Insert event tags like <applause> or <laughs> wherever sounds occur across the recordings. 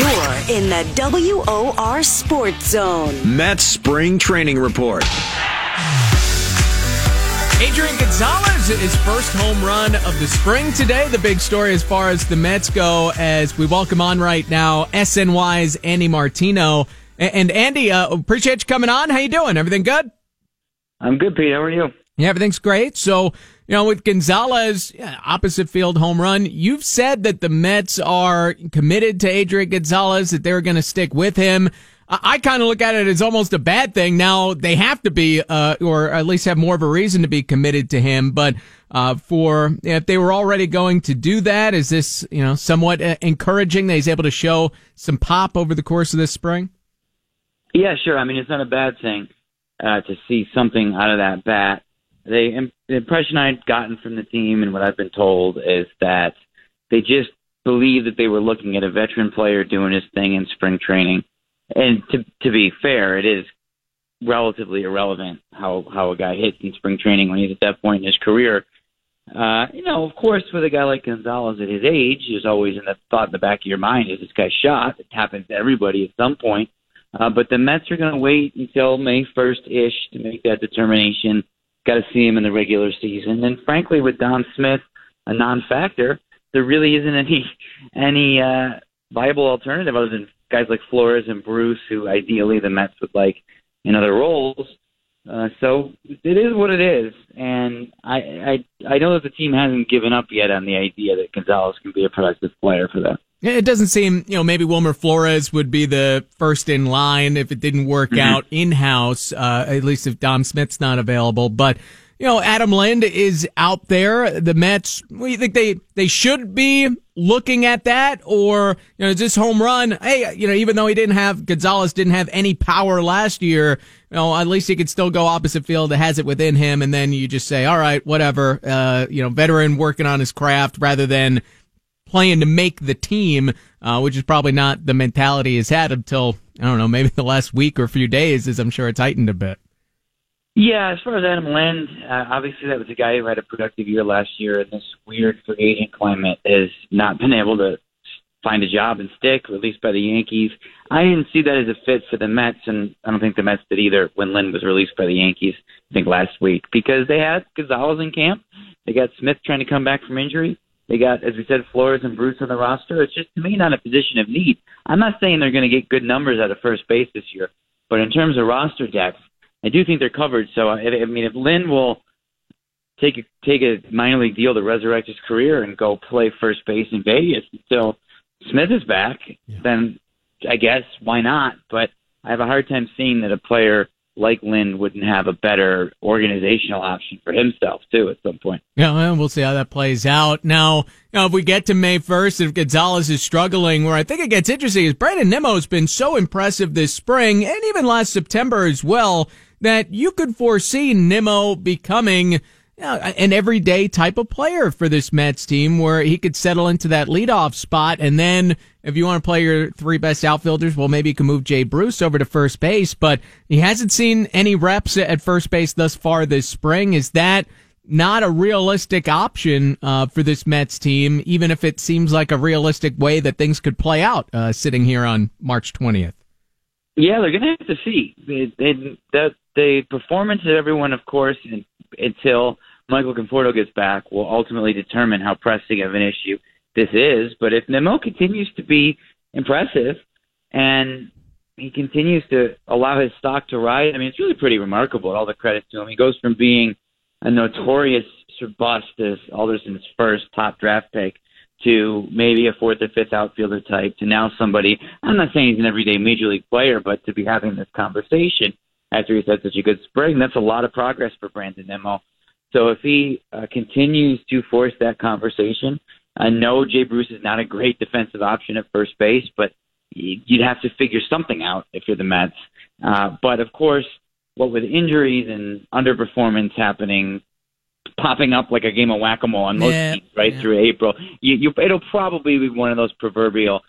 You're in the WOR Sports Zone. Mets Spring Training Report. Adrian Gonzalez, his first home run of the spring today. The big story as far as the Mets go, as we welcome on right now SNY's Andy Martino. And Andy, uh, appreciate you coming on. How you doing? Everything good? I'm good, Pete. How are you? Yeah, everything's great. So, you know, with Gonzalez, opposite field home run, you've said that the Mets are committed to Adrian Gonzalez, that they're going to stick with him. I kind of look at it as almost a bad thing. Now they have to be, uh, or at least have more of a reason to be committed to him. But uh, for if they were already going to do that, is this you know somewhat uh, encouraging that he's able to show some pop over the course of this spring? Yeah, sure. I mean, it's not a bad thing uh, to see something out of that bat. The impression I'd gotten from the team and what I've been told is that they just believe that they were looking at a veteran player doing his thing in spring training and to to be fair, it is relatively irrelevant how how a guy hits in spring training when he's at that point in his career. Uh, you know, of course, with a guy like Gonzalez at his age, there's always in the thought in the back of your mind, is this guy shot? It happens to everybody at some point. Uh, but the Mets are going to wait until May 1st ish to make that determination. Got to see him in the regular season. And frankly, with Dom Smith a non-factor, there really isn't any <laughs> any uh, viable alternative other than guys like Flores and Bruce, who ideally the Mets would like in other roles. Uh, so it is what it is, and I, I I know that the team hasn't given up yet on the idea that Gonzalez can be a productive player for them. It doesn't seem, you know, maybe Wilmer Flores would be the first in line if it didn't work mm-hmm. out in house, uh, at least if Dom Smith's not available. But you know, Adam Lind is out there. The Mets, you think they, they should be looking at that? Or, you know, this home run, hey, you know, even though he didn't have, Gonzalez didn't have any power last year, you know, at least he could still go opposite field that has it within him. And then you just say, all right, whatever, uh, you know, veteran working on his craft rather than playing to make the team, uh, which is probably not the mentality he's had until, I don't know, maybe the last week or few days, as I'm sure it's heightened a bit. Yeah, as far as Adam Lind, uh, obviously that was a guy who had a productive year last year, and this weird free agent climate has not been able to find a job and stick, released by the Yankees. I didn't see that as a fit for the Mets, and I don't think the Mets did either when Lind was released by the Yankees, I think last week, because they had Gonzalez in camp. They got Smith trying to come back from injury. They got, as we said, Flores and Bruce on the roster. It's just, to me, not a position of need. I'm not saying they're going to get good numbers out of first base this year, but in terms of roster depth, I do think they're covered. So I, I mean, if Lind will take a, take a minor league deal to resurrect his career and go play first base in Vegas until Smith is back, yeah. then I guess why not? But I have a hard time seeing that a player like Lind wouldn't have a better organizational option for himself too at some point. Yeah, well, see how that plays out. Now, know, if we get to May first, if Gonzalez is struggling, where I think it gets interesting is Brandon Nimmo has been so impressive this spring and even last September as well that you could foresee Nimmo becoming an everyday type of player for this Mets team where he could settle into that leadoff spot. And then if you want to play your three best outfielders, well, maybe you can move Jay Bruce over to first base, but he hasn't seen any reps at first base thus far this spring. Is that not a realistic option uh, for this Mets team, even if it seems like a realistic way that things could play out uh, sitting here on March 20th? Yeah, they're going to have to see. the, the performance of everyone, of course, until Michael Conforto gets back, will ultimately determine how pressing of an issue this is. But if Nimmo continues to be impressive and he continues to allow his stock to rise, I mean, it's really pretty remarkable. All the credit to him. He goes from being a notorious bust as Alderson's first top draft pick to maybe a fourth or fifth outfielder type to now somebody. I'm not saying he's an everyday major league player, but to be having this conversation after he's had such a good spring, that's a lot of progress for Brandon Nimmo. So if he uh, continues to force that conversation, I know Jay Bruce is not a great defensive option at first base, but you'd have to figure something out if you're the Mets. Uh, but of course, what with injuries and underperformance happening popping up like a game of whack-a-mole on most yeah, teams right yeah. through April. You, you, it'll probably be one of those proverbial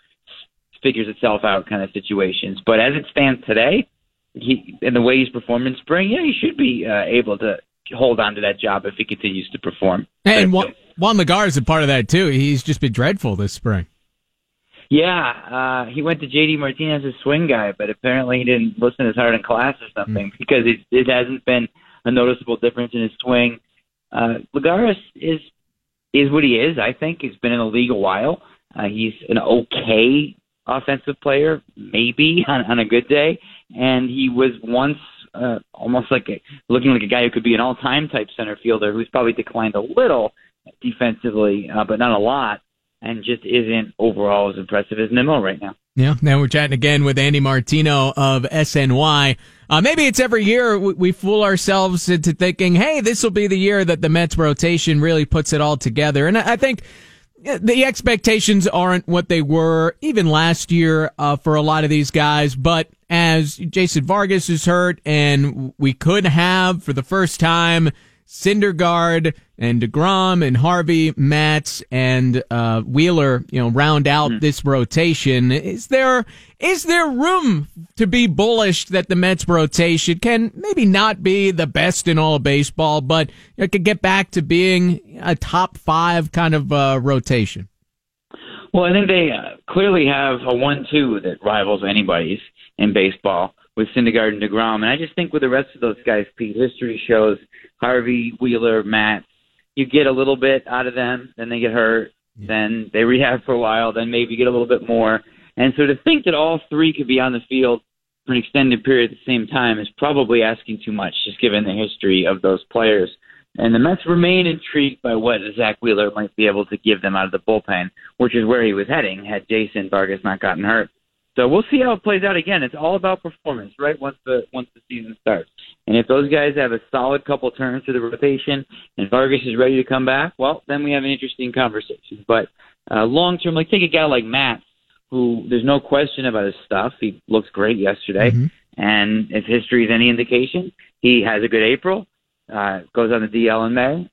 figures itself out kind of situations. But as it stands today, he in the way he's performed in spring, yeah, he should be uh, able to hold on to that job if he continues to perform. And Juan, Juan Lagares is a part of that too. He's just been dreadful this spring. Yeah, uh, he went to JD Martinez's swing guy, but apparently he didn't listen as hard in class or something mm. because it, it hasn't been a noticeable difference in his swing. Uh, Lagares is is what he is. I think he's been in the league a while. Uh, he's an okay offensive player, maybe <laughs> on, on a good day, and he was once uh, almost like a, looking like a guy who could be an all-time type center fielder who's probably declined a little defensively, uh, but not a lot and just isn't overall as impressive as Nimmo right now. Yeah, now we're chatting again with Andy Martino of SNY. Uh, maybe it's every year we, fool ourselves into thinking, hey, this will be the year that the Mets rotation really puts it all together. And I think the expectations aren't what they were even last year uh, for a lot of these guys. But as Jason Vargas is hurt, and we could have for the first time Syndergaard and DeGrom and Harvey, Matz and uh, Wheeler, you know, round out mm. this rotation. Is there is there room to be bullish that the Mets rotation can maybe not be the best in all of baseball, but it could get back to being a top five kind of uh, rotation? Well, I think they uh, clearly have a one-two that rivals anybody's in baseball with Syndergaard and DeGrom, and I just think with the rest of those guys, Pete, history shows Harvey, Wheeler, Matz. You get a little bit out of them, then they get hurt, yeah. then they rehab for a while, then maybe get a little bit more. And so to think that all three could be on the field for an extended period at the same time is probably asking too much, just given the history of those players. And the Mets remain intrigued by what Zack Wheeler might be able to give them out of the bullpen, which is where he was heading had Jason Vargas not gotten hurt. So we'll see how it plays out. Again, it's all about performance, right? Once the once the season starts, and if those guys have a solid couple turns to the rotation, and Vargas is ready to come back, well, then we have an interesting conversation. But uh, long term, like take a guy like Matz, who there's no question about his stuff. He looks great yesterday, mm-hmm. and if history is any indication, he has a good April. Uh, goes on the DL in May,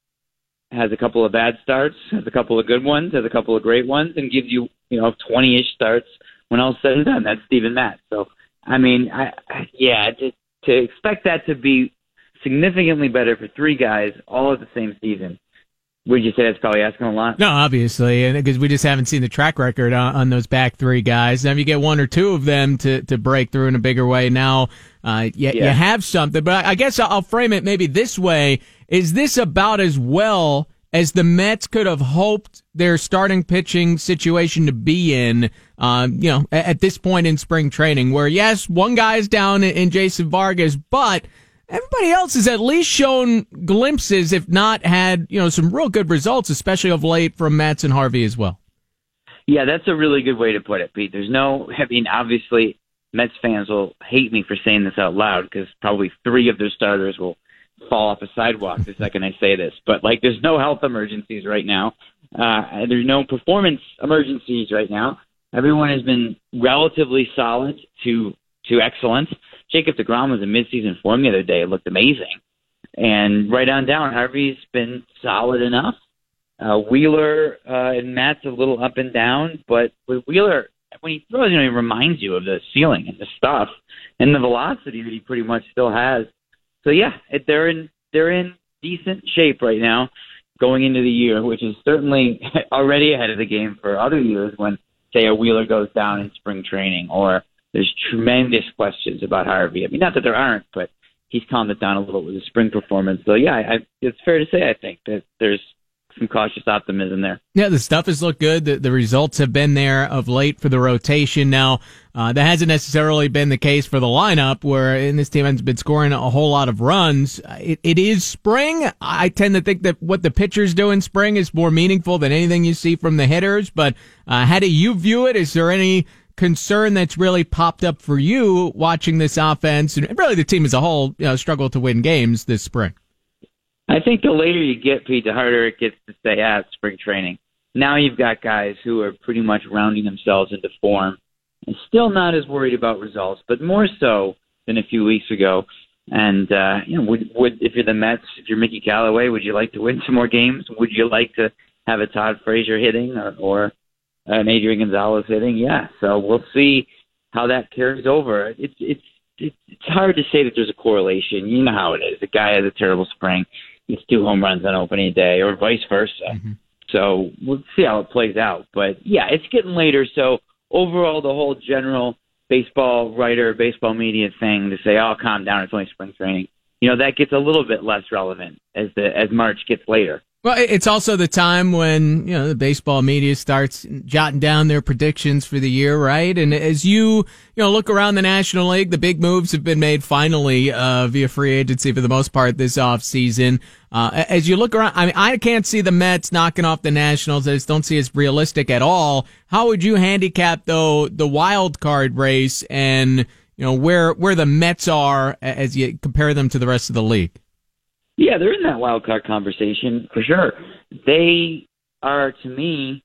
has a couple of bad starts, has a couple of good ones, has a couple of great ones, and gives you you know 20ish starts when all said and done. That's Steven Matz. So, I mean, I, I yeah, to, to expect that to be significantly better for three guys all at the same season. Would you say that's probably asking a lot? No, obviously, and because we just haven't seen the track record on, on those back three guys. Now, if you get one or two of them to, to break through in a bigger way, now uh, you, yeah. you have something. But I guess I'll frame it maybe this way: Is this about as well as the Mets could have hoped their starting pitching situation to be in, uh, you know, at, this point in spring training, where yes, one guy's down in, Jason Vargas, but everybody else has at least shown glimpses, if not had, you know, some real good results, especially of late from Matz and Harvey as well. Yeah, that's a really good way to put it, Pete. There's no, I mean, obviously, Mets fans will hate me for saying this out loud because probably three of their starters will fall off a sidewalk the second I say this. But like, there's no health emergencies right now. Uh, there's no performance emergencies right now. Everyone has been relatively solid to to excellent. Jacob Degrom was in midseason form the other day. It looked amazing. And right on down, Harvey's been solid enough. Uh, Wheeler uh, and Matz a little up and down, but with Wheeler, when he throws, you know, he reminds you of the ceiling and the stuff and the velocity that he pretty much still has so yeah, they're in they're in decent shape right now going into the year, which is certainly <laughs> already ahead of the game for other years when say a Wheeler goes down in spring training or there's tremendous questions about Harvey. I mean, not that there aren't, but he's calmed it down a little with his spring performance. So yeah, I, it's fair to say I think that there's some cautious optimism there. Yeah, the stuff has looked good. The, the results have been there of late for the rotation. Now, uh, that hasn't necessarily been the case for the lineup, where in this team has been scoring a whole lot of runs. It, it is spring. I tend to think that what the pitchers do in spring is more meaningful than anything you see from the hitters. But uh, how do you view it? Is there any concern that's really popped up for you watching this offense and really the team as a whole you know, struggle to win games this spring? I think the later you get, Pete, the harder it gets to stay at spring training. Now you've got guys who are pretty much rounding themselves into form and still not as worried about results, but more so than a few weeks ago. And uh, you know, would would if you're the Mets, if you're Mickey Callaway, would you like to win some more games? Would you like to have a Todd Frazier hitting or, or an Adrian Gonzalez hitting? Yeah. So we'll see how that carries over. It's it's it's hard to say that there's a correlation. You know how it is. A guy has a terrible spring gets two home runs on opening day, or vice versa. Mm-hmm. So we'll see how it plays out. But yeah, it's getting later, so overall, the whole general baseball writer, baseball media thing to say, "Oh, calm down, it's only spring training." You know, that gets a little bit less relevant as the as March gets later. Well, it's also the time when, you know, the baseball media starts jotting down their predictions for the year, right? And as you, you know, look around the National League, the big moves have been made finally, uh, via free agency for the most part this off season. Uh, as you look around, I mean, I can't see the Mets knocking off the Nationals. I just don't see as realistic at all. How would you handicap though the wild card race and, you know, where, where the Mets are as you compare them to the rest of the league? Yeah, they're in that wild card conversation for sure. They are, to me,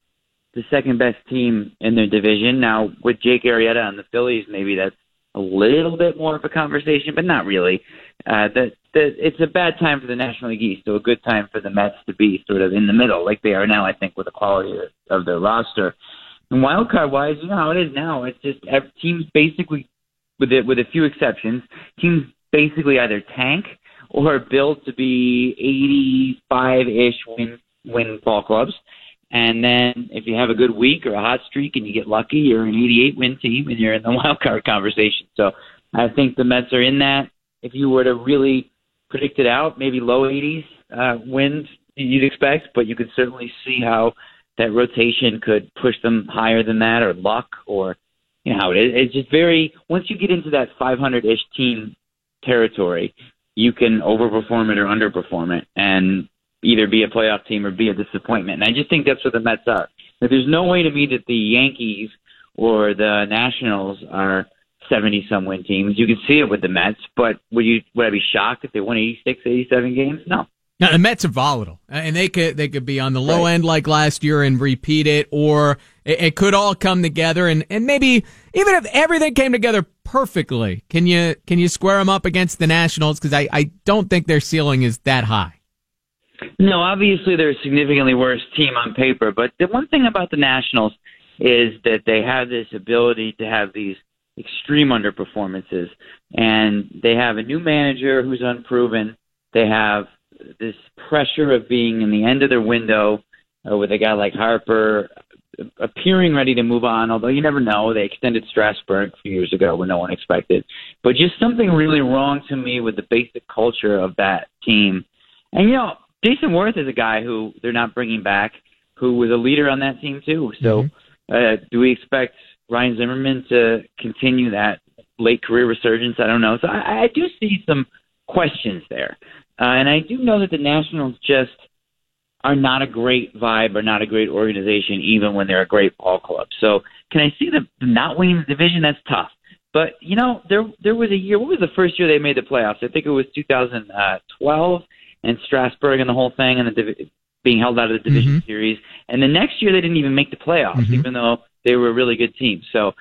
the second best team in their division. Now, with Jake Arrieta and the Phillies, maybe that's a little bit more of a conversation, but not really. Uh, the, the, it's a bad time for the National League East, so a good time for the Mets to be sort of in the middle, like they are now, I think, with the quality of, of their roster. And wild card wise, you know how it is now. It's just teams basically, with it, with a few exceptions, teams basically either tank – or built to be 85-ish win win ball clubs. And then if you have a good week or a hot streak and you get lucky, you're an 88 win team and you're in the <laughs> wild card conversation. So I think the Mets are in that. If you were to really predict it out, maybe low 80s uh, wins you'd expect, but you could certainly see how that rotation could push them higher than that, or luck, or you know how it is. It's just very once you get into that 500-ish team territory, you can overperform it or underperform it and either be a playoff team or be a disappointment. And I just think that's what the Mets are. There's no way to me that the Yankees or the Nationals are 70 some win teams. You can see it with the Mets, but would you would I be shocked if they won 86, 87 games? No. Now the Mets are volatile, uh, and they could they could be on the low right. end like last year and repeat it, or it, it, could all come together and and maybe even if everything came together perfectly, can you can you square them up against the Nationals? Because I I don't think their ceiling is that high. No, obviously they're a significantly worse team on paper, but the one thing about the Nationals is that they have this ability to have these extreme underperformances, and they have a new manager who's unproven. They have this pressure of being in the end of their window uh, with a guy like Harper appearing ready to move on, although you never know. They extended Strasburg a few years ago when no one expected. But just something really wrong to me with the basic culture of that team. And, you know, Jayson Werth is a guy who they're not bringing back, who was a leader on that team, too. So mm-hmm. uh, do we expect Ryan Zimmerman to continue that late career resurgence? I don't know. So I, I do see some questions there. Uh, and I do know that the Nationals just are not a great vibe or not a great organization, even when they're a great ball club. So can I see them not winning the division? That's tough. But you know, there there was a year. What was the first year they made the playoffs? I think it was 2012, and Strasburg and the whole thing, and the div- being held out of the division mm-hmm. series. And the next year they didn't even make the playoffs, mm-hmm. even though they were a really good team. So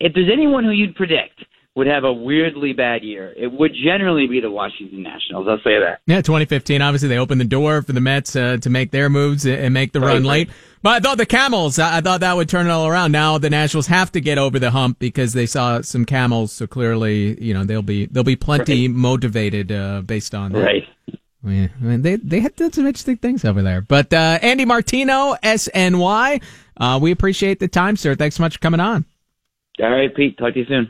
if there's anyone who you'd predict would have a weirdly bad year, it would generally be the Washington Nationals. I'll say that. Yeah, 2015. Obviously, they opened the door for the Mets uh, to make their moves and make the right, run late. But I thought the Camels. I thought that would turn it all around. Now the Nationals have to get over the hump because they saw some Camels. So clearly, you know, they'll be they'll be plenty right. motivated uh, based on that. Right. Yeah, I mean, they they had done some interesting things over there. But uh, Andy Martino, SNY, uh, we appreciate the time, sir. Thanks so much for coming on. All right, Pete. Talk to you soon.